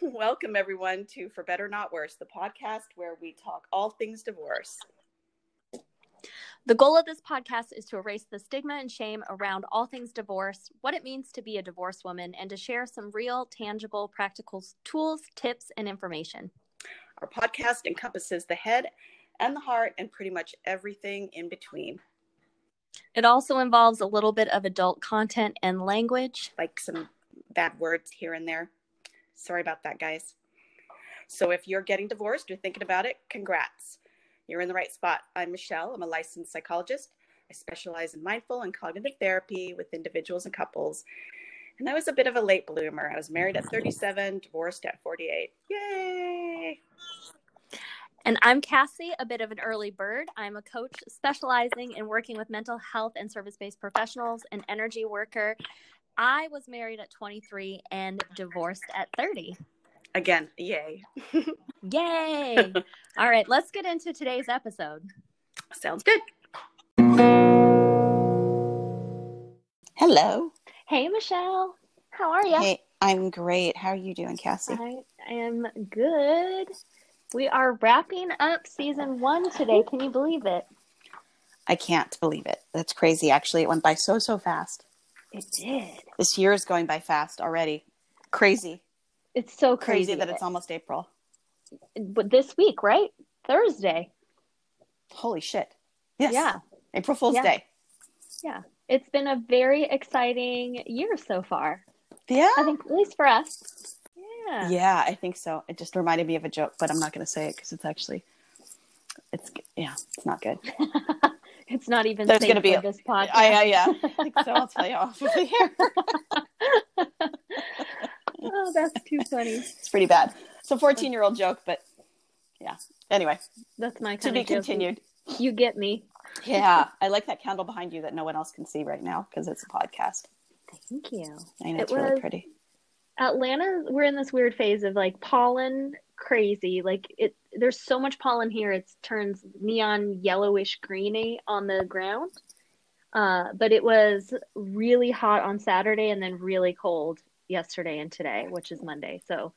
Welcome, everyone, to For Better Not Worse, the podcast where we talk all things divorce. The goal of this podcast is to erase the stigma and shame around all things divorce, what it means to be a divorced woman, and to share some real, tangible, practical tools, tips, and information. Our podcast encompasses the head and the heart and pretty much everything in between, It also involves a little bit of adult content and language. like some bad words here and there. Sorry about that, guys. So, if you're getting divorced or thinking about it, congrats. You're in the right spot. I'm Michelle. I'm a licensed psychologist. I specialize in mindful and cognitive therapy with individuals and couples. And I was a bit of a late bloomer. I was married at 37, divorced at 48. Yay! And I'm Cassie, a bit of an early bird. I'm a coach specializing in working with mental health and service based professionals, an energy worker. I was married at 23 and divorced at 30. Again, yay. Yay! All right, let's get into today's episode. Sounds good. Hello. Hey, Michelle. How are you? Hey, I'm great. How are you doing, Cassie? I am good. We are wrapping up season one today. Can you believe it? I can't believe it. That's crazy. Actually, it went by so, so fast. It did. This year is going by fast already. Crazy. It's so Crazy, crazy, that it's almost April. But this week, right? Thursday. Holy shit. Yes. Yeah. April Fool's Yeah. Day. Yeah. It's been a very exciting year so far. Yeah. I think, at least for us. Yeah. Yeah, I think so. It just reminded me of a joke, but I'm not going to say it because it's actually, it's, yeah, it's not good. it's not even There's safe gonna be a- this podcast. I, I, yeah. I think so. I'll tell you off of the air. oh, that's too funny. It's pretty bad. It's a 14 year old joke, but yeah. Anyway, That's my to be continued. You get me. Yeah, I like that candle behind you that no one else can see right now because it's a podcast. Thank you. I know It it's really pretty. Atlanta, we're in this weird phase of like pollen crazy. Like it, there's so much pollen here, it turns neon yellowish greeny on the ground. Uh, but it was really hot on Saturday and then really cold yesterday and today, which is Monday. So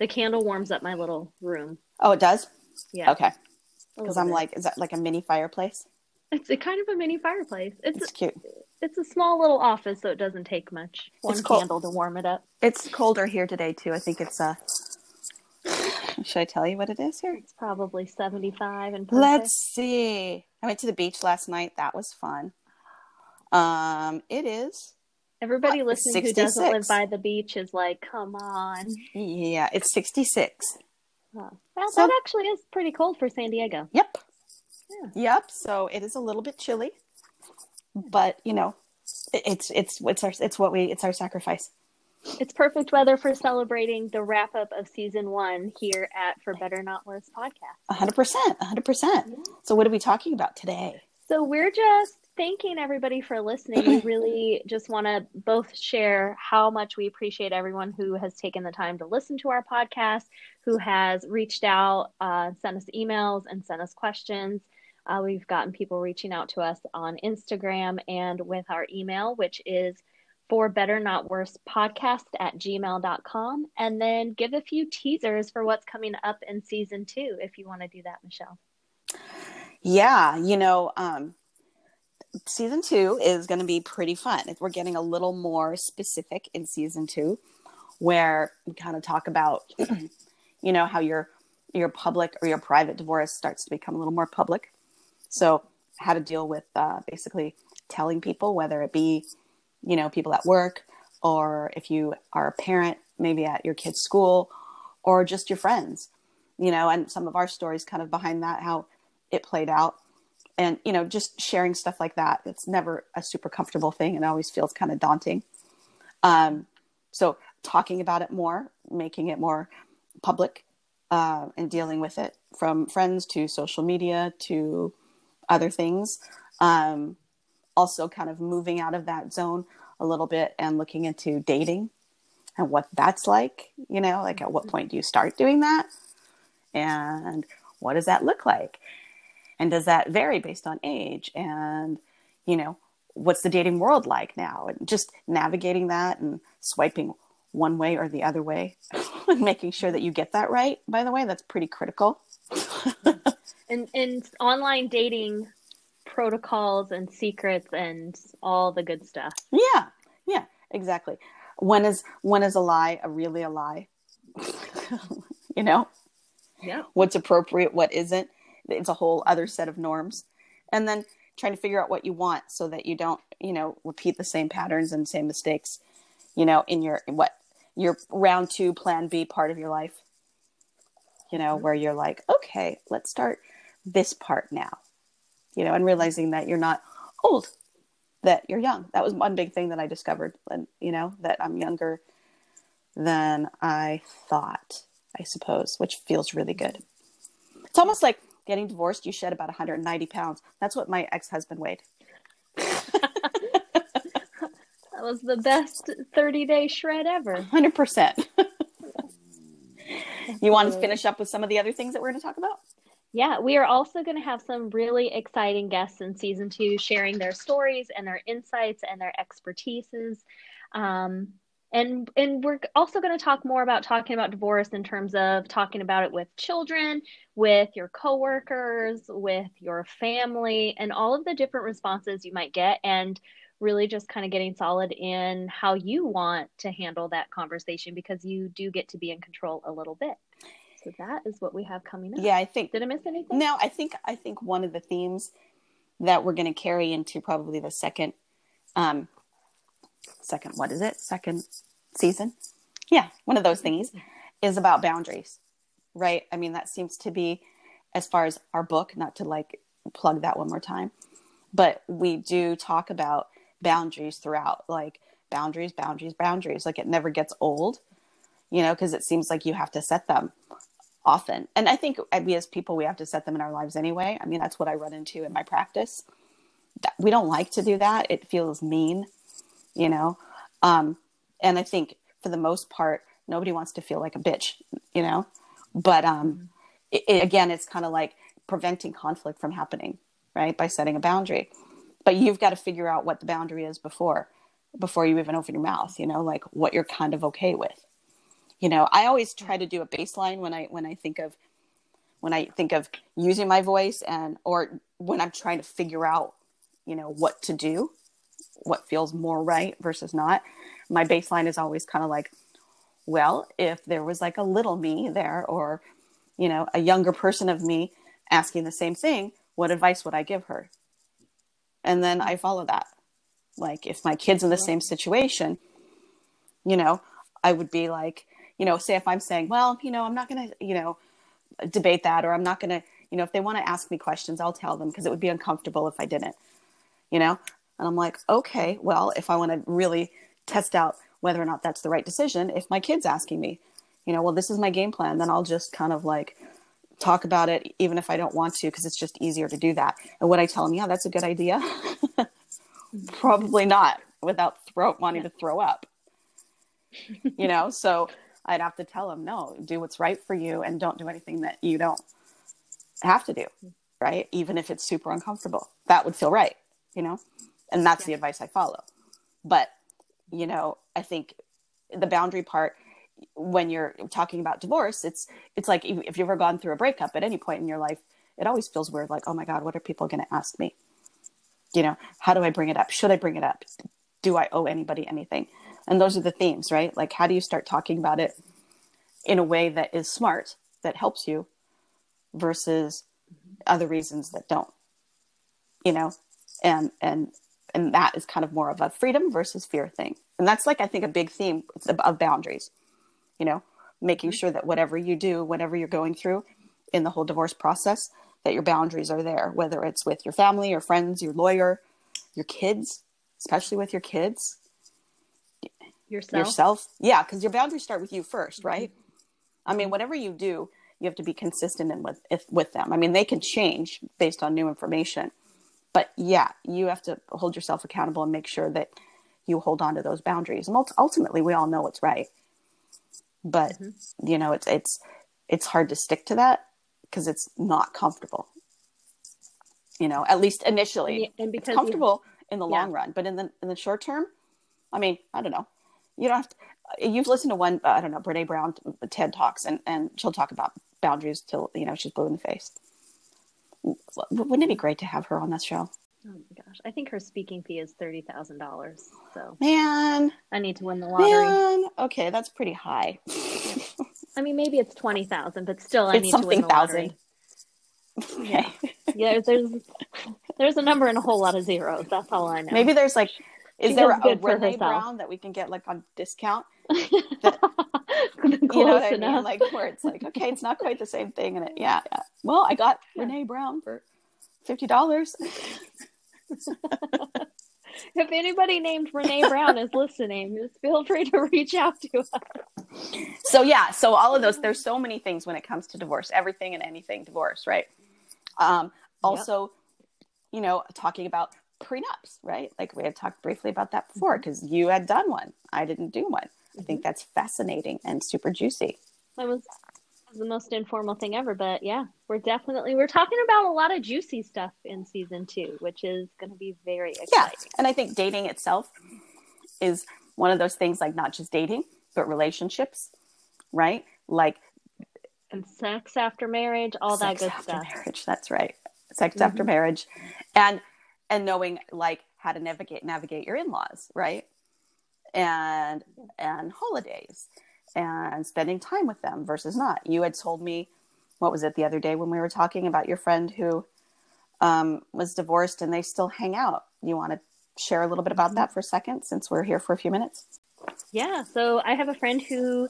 the candle warms up my little room. Oh, it does. Yeah, Okay, because I'm bit. like, is that like a mini fireplace? it's a kind of a mini fireplace. It's It's cute. it's a small little office, so it doesn't take much. One It's cold. candle to warm it up. It's colder here today too. I think it's uh Should I tell you what it is here? It's probably 75 and perfect. Let's see. I went to the beach last night. That was fun. Um, it is. Everybody What, listening who doesn't live by the beach is like, come on. Yeah, it's 66. Huh. Well, So- that actually is pretty cold for San Diego. Yep. Yeah. Yep. So it is a little bit chilly, but you know, it- it's it's it's our it's what we it's our sacrifice. It's perfect weather for celebrating the wrap up of season one here at For Better Not Worse podcast. A hundred percent. A hundred percent. So what are we talking about today? So we're just thanking everybody for listening. We really just want to both share how much we appreciate everyone who has taken the time to listen to our podcast, who has reached out, uh, sent us emails, and sent us questions. Uh, we've gotten people reaching out to us on Instagram and with our email, which is for better not worse podcast at gmail.com and then give a few teasers for what's coming up in season two if you want to do that michelle Yeah, you know, um, season two is going to be pretty fun. We're getting a little more specific in season two, where we kind of talk about, you know, how your your public or your private divorce starts to become a little more public. So, how to deal with uh, basically telling people, whether it be, you know, people at work, or if you are a parent, maybe at your kid's school, or just your friends, you know, and some of our stories kind of behind that, how it played out. And you know just sharing stuff like that it's never a super comfortable thing. And always feels kind of daunting. Um, so talking about it more making it more public uh, and dealing with it from friends to social media to other things. Um, also kind of moving out of that zone a little bit and looking into dating and what that's like you know like at what mm-hmm. point do you start doing that? And what does that look like? And does that vary based on age? And you know what's the dating world like now? And just navigating that and swiping one way or the other way and making sure that you get that right by the way that's pretty critical. And and online dating protocols and secrets and all the good stuff. Yeah yeah exactly. When is when is a lie a really a lie? You know? Yeah. What's appropriate what isn't? It's a whole other set of norms. And then trying to figure out what you want so that you don't you know repeat the same patterns and same mistakes you know in your what your round two plan b part of your life. You know mm-hmm. where you're like okay let's start this part now you know and realizing that you're not old that you're young. That was one big thing that i discovered and you know that i'm younger than i thought i suppose which feels really good. It's almost like getting divorced you shed about 190 pounds. That's what my ex-husband weighed. That was the best 30 day shred ever. 100% you want to finish up with some of the other things that we're going to talk about yeah, we are also going to have some really exciting guests in season two sharing their stories and their insights and their expertises. Um, and and we're also going to talk more about talking about divorce in terms of talking about it with children, with your coworkers, with your family, and all of the different responses you might get, and really just kind of getting solid in how you want to handle that conversation because you do get to be in control a little bit. So that is what we have coming up. Yeah, I think. Did I miss anything? No, I think I think one of the themes that we're going to carry into probably the second, um, second what is it? Second season? Yeah, one of those thingies is about boundaries, right? I mean, that seems to be as far as our book. Not to like plug that one more time, but we do talk about boundaries throughout, like boundaries, boundaries, boundaries. Like it never gets old, you know, because it seems like you have to set them often. And I think we as people, we have to set them in our lives anyway. I mean, that's what I run into in my practice. We don't like to do that. It feels mean, you know? Um, and I think for the most part, nobody wants to feel like a bitch, you know? But um, it, it, again, it's kind of like preventing conflict from happening, right? By setting a boundary. But you've got to figure out what the boundary is before before you even open your mouth, you know, like what you're kind of okay with you know i always try to do a baseline when i when i think of when i think of using my voice and or when i'm trying to figure out you know what to do what feels more right versus not. My baseline is always kind of like well if there was like a little me there or you know a younger person of me asking the same thing what advice would i give her? And then i follow that. Like if my kids in the same situation you know i would be like you know, say if I'm saying, well, you know, I'm not going to, you know, debate that, or I'm not going to, you know, if they want to ask me questions, I'll tell them because it would be uncomfortable if I didn't, you know? And I'm like, okay, well, if I want to really test out whether or not that's the right decision, if my kid's asking me, you know, well, this is my game plan, then I'll just kind of like talk about it, even if I don't want to, because it's just easier to do that. And would I tell them, yeah, that's a good idea, probably not without throw wanting to throw up, you know? So, I'd have to tell them, no, do what's right for you and don't do anything that you don't have to do, right? Even if it's super uncomfortable. That would feel right, you know? And that's yeah. the advice I follow. But, you know, I think the boundary part when you're talking about divorce, it's it's like if you've ever gone through a breakup at any point in your life, it always feels weird like, "Oh my god, what are people going to ask me?" You know, how do I bring it up? Should I bring it up? Do I owe anybody anything? And those are the themes right? Like how do you start talking about it in a way that is smart that helps you versus other reasons that don't you know? And and and that is kind of more of a freedom versus fear thing. And that's like i think a big theme of boundaries you know? Making mm-hmm. sure that whatever you do whatever you're going through in the whole divorce process that your boundaries are there whether it's with your family your friends your lawyer your kids especially with your kids yourself? Yourself? Yeah because your boundaries start with you first right? Mm-hmm. i mean whatever you do you have to be consistent in with if, with them. I mean they can change based on new information but yeah you have to hold yourself accountable and make sure that you hold on to those boundaries. And ultimately we all know what's right. But mm-hmm. you know it's it's it's hard to stick to that because it's not comfortable. You know at least initially and because it's comfortable in the yeah. long run but in the in the short term i mean i don't know you don't have to, uh, you've listened to one uh, I don't know Brene Brown TED talks and and she'll talk about boundaries till you know she's blue in the face. Wouldn't it be great to have her on that show? Oh my gosh. I think her speaking fee is thirty thousand dollars. So Man, I need to win the lottery. man, okay, that's pretty high. I mean maybe it's twenty thousand, but still I It's need to win the lottery. okay. Yeah, there's there's a number and a whole lot of zeros. That's all I know. Maybe there's like, is She there a Renee. Brown that we can get like on discount? close you know what I enough. mean? Like where it's like, okay, it's not quite the same thing, and it, yeah, yeah. Well, I got Yeah. Renee Brown for fifty dollars. if anybody named Renee Brown is listening, just feel free to reach out to us. so yeah, so all of those. There's so many things when it comes to divorce. Everything and anything divorce, right? Um, also, you know, talking about prenups, right? Like we had talked briefly about that before because you had done one, I didn't do one. I think that's fascinating and super juicy. That was, the most informal thing ever, but yeah, we're definitely we're talking about a lot of juicy stuff in season two, which is going to be very exciting. yeah and i think dating itself is one of those things like not just dating but relationships right like And sex after marriage, all that good stuff. marriage that's right sex Mhm. after marriage and and knowing like how to navigate navigate your in-laws right? And and holidays and spending time with them versus not. You had told me what was it the other day when we were talking about your friend who um, was divorced and they still hang out. You want to share a little bit about that for a second since we're here for a few minutes? Yeah, so I have a friend who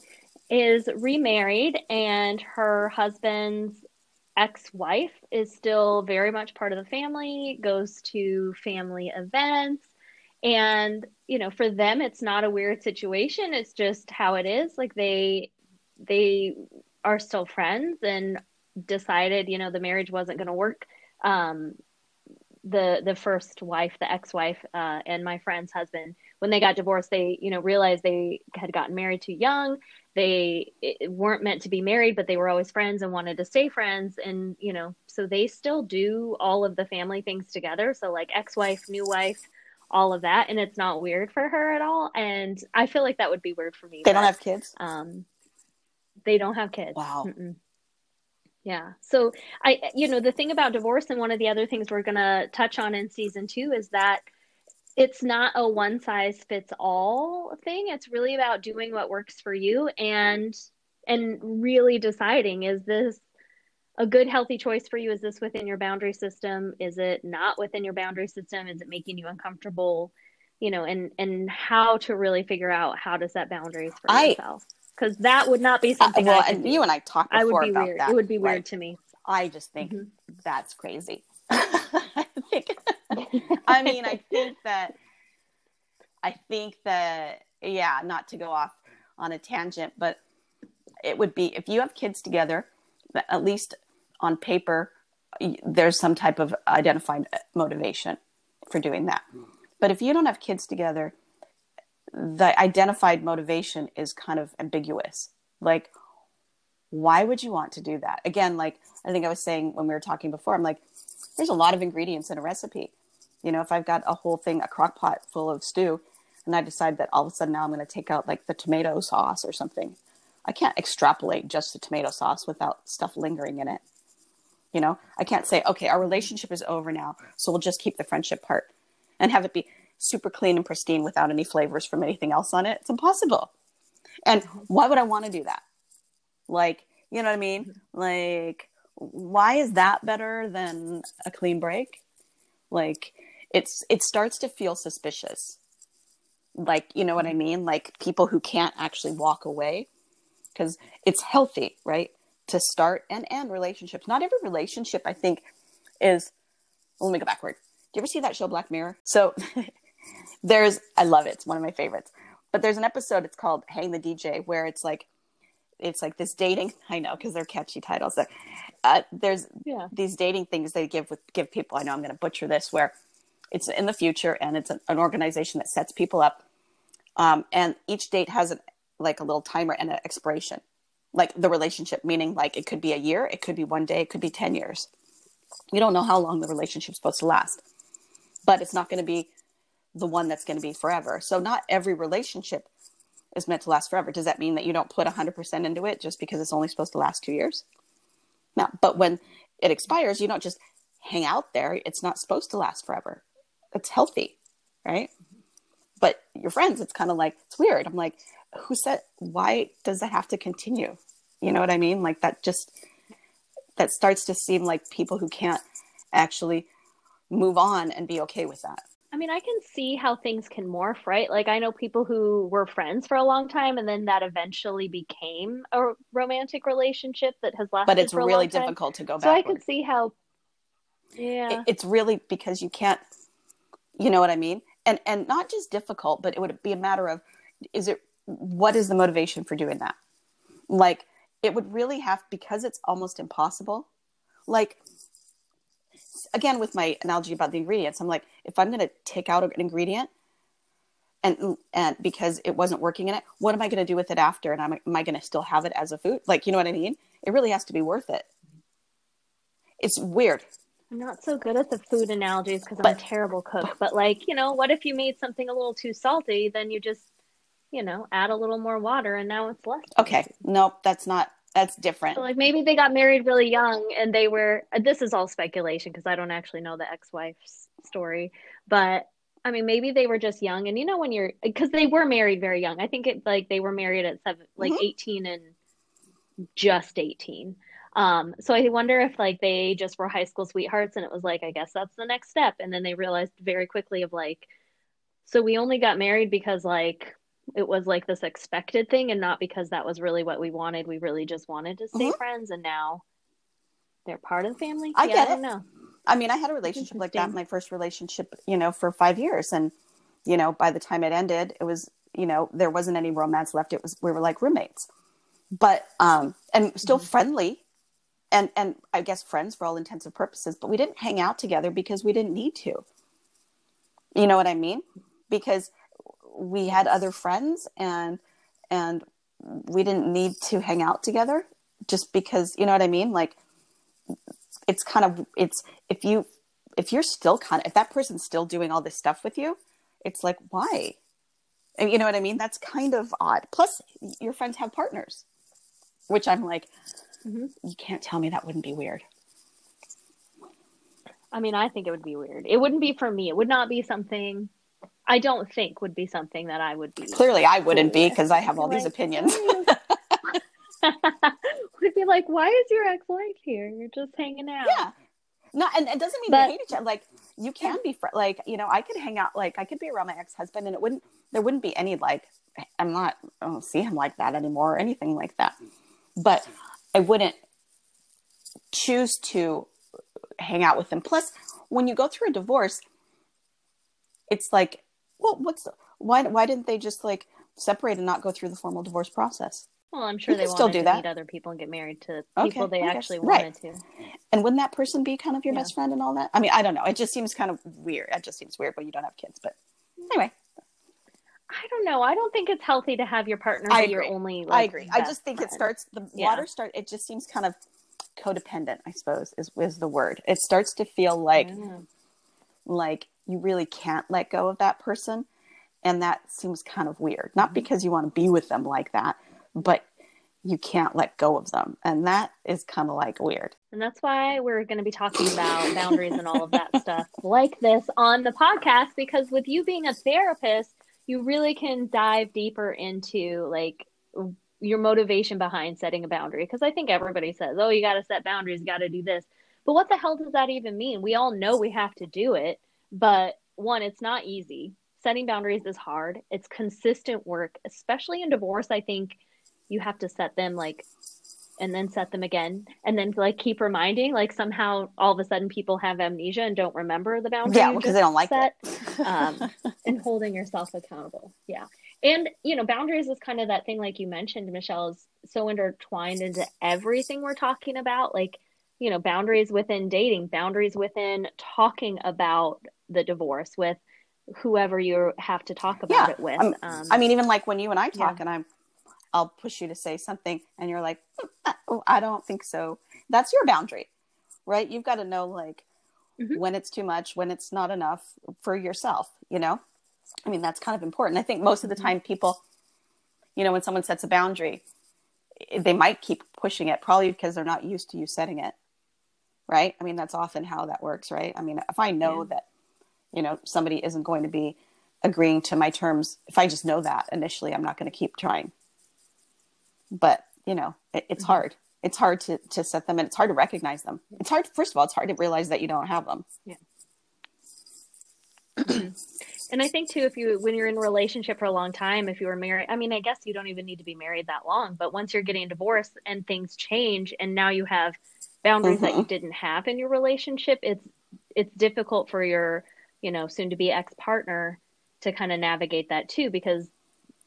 is remarried, and her husband's ex wife is still very much part of the family, goes to family events. And, you know, for them, it's not a weird situation. It's just how it is. Like they, they are still friends and decided, you know, the marriage wasn't going to work. Um, the the first wife, the ex-wife, uh, and my friend's husband, when they got divorced, they you know realized they had gotten married too young. They weren't meant to be married, but they were always friends and wanted to stay friends. And you know, so they still do all of the family things together. So like ex-wife, new wife, all of that, and it's not weird for her at all. And I feel like that would be weird for me. they don't have kids um, they don't have kids. Wow. Mm-mm. Yeah. So I, you know, the thing about divorce and one of the other things we're going to touch on in season two is that it's not a one size fits all thing. It's really about doing what works for you and, and really deciding is this a good healthy choice for you? Is this within your boundary system? Is it not within your boundary system? Is it making you uncomfortable? You know, and, and how to really figure out how to set boundaries for I- yourself. Because that would not be Uh, something well I and do. you and i talked I before would be about weird. that It would be weird right? to me. i just think Mhm. that's crazy i think i mean i think that i think that yeah not to go off on a tangent but it would be if you have kids together at least on paper there's some type of identified motivation for doing that but if you don't have kids together the identified motivation is kind of ambiguous. Like why would you want to do that? Again like i think i was saying when we were talking before i'm like there's a lot of ingredients in a recipe. You know if i've got a whole thing a crock pot full of stew and i decide that all of a sudden now i'm going to take out like the tomato sauce or something i can't extrapolate just the tomato sauce without stuff lingering in it. You know i can't say okay our relationship is over now so we'll just keep the friendship part and have it be super clean and pristine without any flavors from anything else on it. It's impossible. And why would i want to do that? Like you know what i mean? Mm-hmm. Like why is that better than a clean break? Like it's it starts to feel suspicious. Like you know what i mean? Like people who can't actually walk away. Because it's healthy right? To start and end relationships. Not every relationship i think is let me go backward. Do you ever see that show black mirror? So there's i love it. It's one of my favorites. But there's an episode it's called hang the dj where it's like it's like this dating i know because they're catchy titles uh, there's Yeah. these dating things they give with give people i know i'm going to butcher this where it's in the future and it's an, an organization that sets people up um, and each date has an, like a little timer and an expiration like the relationship meaning like it could be a year it could be one day it could be 10 years. You don't know how long the relationship's supposed to last but it's not going to be the one that's going to be forever so not every relationship is meant to last forever. Does that mean that you don't put 100% into it just because it's only supposed to last two years? No. But when it expires, you don't just hang out there. It's not supposed to last forever. It's healthy, right? But your friends, it's kind of like, it's weird. I'm like, who said, why does that have to continue? You know what I mean? Like that just, that starts to seem like people who can't actually move on and be okay with that. I mean, I can see how things can morph, right? Like, I know people who were friends for a long time, and then that eventually became a romantic relationship that has lasted. But it's really difficult to go back. So I could see how. Yeah, it's really because you can't, you know what I mean? And and not just difficult, but it would be a matter of, is it what is the motivation for doing that? Like, it would really have because it's almost impossible. Like, again with my analogy about the ingredients i'm like if i'm going to take out an ingredient and and because it wasn't working in it what am i going to do with it after and am, am i going to still have it as a food like you know what i mean it really has to be worth it it's weird I'm not so good at the food analogies because I'm a terrible cook. But like, you know, what if you made something a little too salty? Then you just, you know, add a little more water, and now it's less. okay nope that's not that's different So like maybe they got married really young, and they were. This is all speculation because I don't actually know the ex-wife's story, but. I mean, maybe they were just young, and you know when you're because they were married very young. I think it like they were married at seven, like Mhm. eighteen and just eighteen. Um, so I wonder if like they just were high school sweethearts and it was like, I guess that's the next step. And then they realized very quickly of like, so we only got married because like it was like this expected thing and not because that was really what we wanted. We really just wanted to stay Mhm. friends and now they're part of the family. I yeah, get I don't it. know. I mean, I had a relationship like that, my first relationship, you know, for five years. And, you know, by the time it ended, it was, you know, there wasn't any romance left. It was, we were like roommates, but, um, and still Mhm. friendly and, and I guess friends for all intents and purposes, but we didn't hang out together because we didn't need to. You know what I mean? Because we had other friends and, and we didn't need to hang out together just because, you know what I mean? Like, it's kind of it's if you if you're still kind of if that person's still doing all this stuff with you it's like why and you know what i mean that's kind of odd plus your friends have partners which i'm like Mhm. you can't tell me that wouldn't be weird I mean, I think it would be weird. It wouldn't be for me. It would not be something I don't think would be something that I would be. clearly i wouldn't be because i have all these opinions would be like, why is your ex-wife here? You're just hanging out. yeah no and it doesn't mean But- you hate each other like you can be fr- like you know i could hang out like i could be around my ex-husband and it wouldn't there wouldn't be any like i'm not i don't see him like that anymore or anything like that but i wouldn't choose to hang out with him plus when you go through a divorce it's like well what's the, why why didn't they just like separate and not go through the formal divorce process Well, I'm sure You they still do that. meet other people and get married to Okay, people they I guess. actually Right. wanted to. and wouldn't that person be kind of your Yeah. best friend and all that i mean i don't know it just seems kind of weird it just seems weird when you don't have kids but anyway I don't know. I don't think it's healthy to have your partner be your only. I Like, agree. I just think it starts the Yeah. water start. It just seems kind of codependent. I suppose is is the word. It starts to feel like Yeah. like you really can't let go of that person, and that seems kind of weird. Not Mhm. because you want to be with them like that, but you can't let go of them, and that is kind of like weird. And that's why we're going to be talking about boundaries and all of that stuff like this on the podcast because with you being a therapist, you really can dive deeper into like your motivation behind setting a boundary because I think everybody says, "Oh, you got to set boundaries, got to do this." But what the hell does that even mean? We all know we have to do it, but one, it's not easy. Setting boundaries is hard. It's consistent work, especially in divorce. I think you have to set them like and then set them again and then like keep reminding like somehow all of a sudden people have amnesia and don't remember the boundary Yeah, because they don't like set it. um, and holding yourself accountable yeah and you know boundaries is kind of that thing like you mentioned michelle is so intertwined into everything we're talking about like you know boundaries within dating boundaries within talking about the divorce with whoever you have to talk about Yeah, it with I'm- um, I mean, even like when you and I talk, Yeah. and I'm, I'll push you to say something, and you're like, "Hmm, uh, oh, I don't think so. That's your boundary, right? You've got to know like Mhm. when it's too much, when it's not enough for yourself. You know, I mean, that's kind of important. I think most of the Mhm. time people, you know, when someone sets a boundary, they might keep pushing it probably because they're not used to you setting it. Right? I mean, that's often how that works, right? I mean, if I know yeah. that, you know, somebody isn't going to be agreeing to my terms, if I just know that initially, I'm not going to keep trying. But, you know, it, it's mm-hmm. hard. It's hard to, to set them and it's hard to recognize them. It's hard, first of all, it's hard to realize that you don't have them. Yeah. and I think too, if you when you're in a relationship for a long time, if you were married, I mean, I guess you don't even need to be married that long. But once you're getting divorced and things change, and now you have boundaries mm-hmm. that you didn't have in your relationship, it's it's difficult for your you know soon to be ex partner to kind of navigate that too because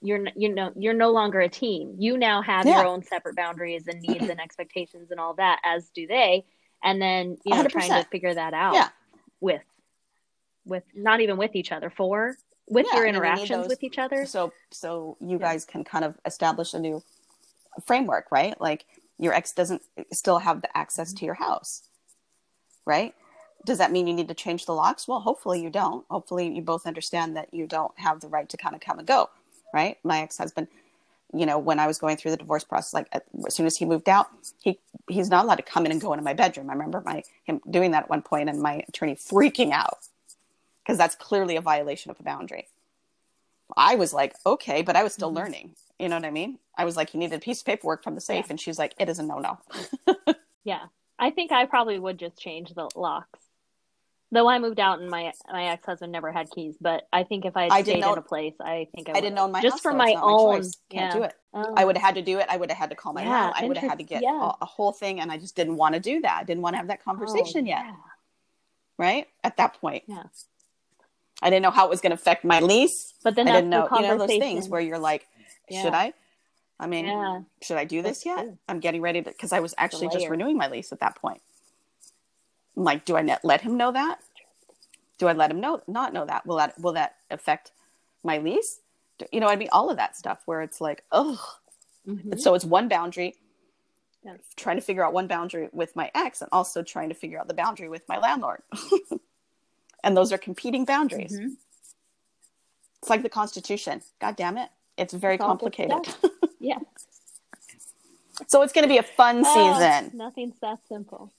you're you know you're no longer a team. You now have yeah. your own separate boundaries and needs and expectations and all that, as do they. And then you know 100%. trying to figure that out yeah. with with not even with each other for with yeah, your interactions with each other so so you guys can kind of establish a new framework right like your ex doesn't still have the access mm-hmm. to your house right does that mean you need to change the locks well hopefully you don't hopefully you both understand that you don't have the right to kind of come and go right my ex-husband you know when i was going through the divorce process like as soon as he moved out he he's not allowed to come in and go into my bedroom i remember my him doing that at one point and my attorney freaking out because that's clearly a violation of a boundary. I was like, okay, but I was still mm-hmm. learning. You know what I mean? I was like, he needed a piece of paperwork from the safe, yeah. and she's like, it is a no no. yeah, I think I probably would just change the locks. Though I moved out and my my ex husband never had keys, but I think if I had I stayed in a place, I think I, I didn't own my just house, for my own. My Can't yeah. do it. Oh. I would have had to do it. I would have had to call my yeah, mom. I would have had to get yeah. a, a, whole thing, and I just didn't want to do that. I didn't want to have that oh, conversation oh, yet. Right at that point. Yeah. I didn't know how it was going to affect my lease. But then I didn't know, you know, those things where you're like, should I? I mean, should I do this That's yet? True. I'm getting ready to, because I was actually just renewing my lease at that point. Like, do I let him know that? Do I let him know, not know that? Will that, will that affect my lease? You know, I mean, all of that stuff where it's like, oh, mm-hmm. so it's one boundary. Yeah. Trying to figure out one boundary with my ex and also trying to figure out the boundary with my landlord. and those are competing boundaries. Mm-hmm. It's like the Constitution. God damn it. It's very it's complicated. yeah. So it's going to be a fun oh, season. Nothing's that simple.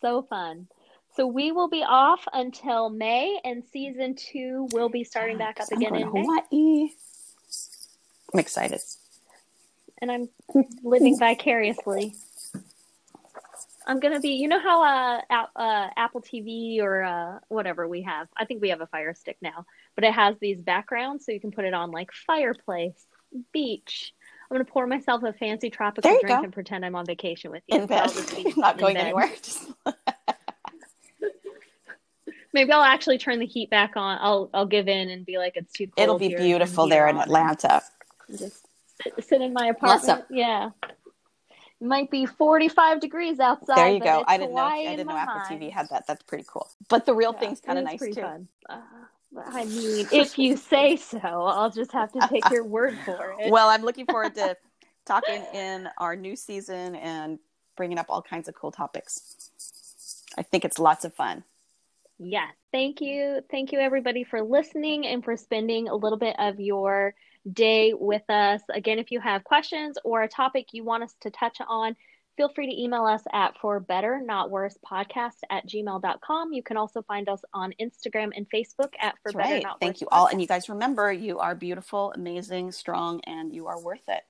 So fun. So we will be off until May, and season two will be starting back up again in Hawaii. May. I'm excited. And I'm living vicariously I'm gonna be. You know how uh, uh Apple TV or uh, whatever we have. I think we have a Fire Stick now, but it has these backgrounds, so you can put it on like fireplace, beach. I'm gonna pour myself a fancy tropical drink go. and pretend I'm on vacation with you. In bed, not going anywhere. Maybe I'll actually turn the heat back on. I'll I'll give in and be like it's too cold. It'll be beautiful there in Atlanta. Just sit, in my apartment. Yeah might be 45 degrees outside. There you go. I didn't know. I didn't know Apple mind. TV had that. That's pretty cool. But the real yeah, thing's kind of nice too. Uh, I mean, if you say so, I'll just have to take your word for it. Well, I'm looking forward to talking in our new season and bringing up all kinds of cool topics. I think it's lots of fun. Yes. Thank you. Thank you, everybody, for listening and for spending a little bit of your day with us. Again, if you have questions or a topic you want us to touch on, feel free to email us at for better not worse podcast at gmail.com you can also find us on instagram and facebook at for That's better right. not thank you all. And you guys remember you are beautiful amazing strong and you are worth it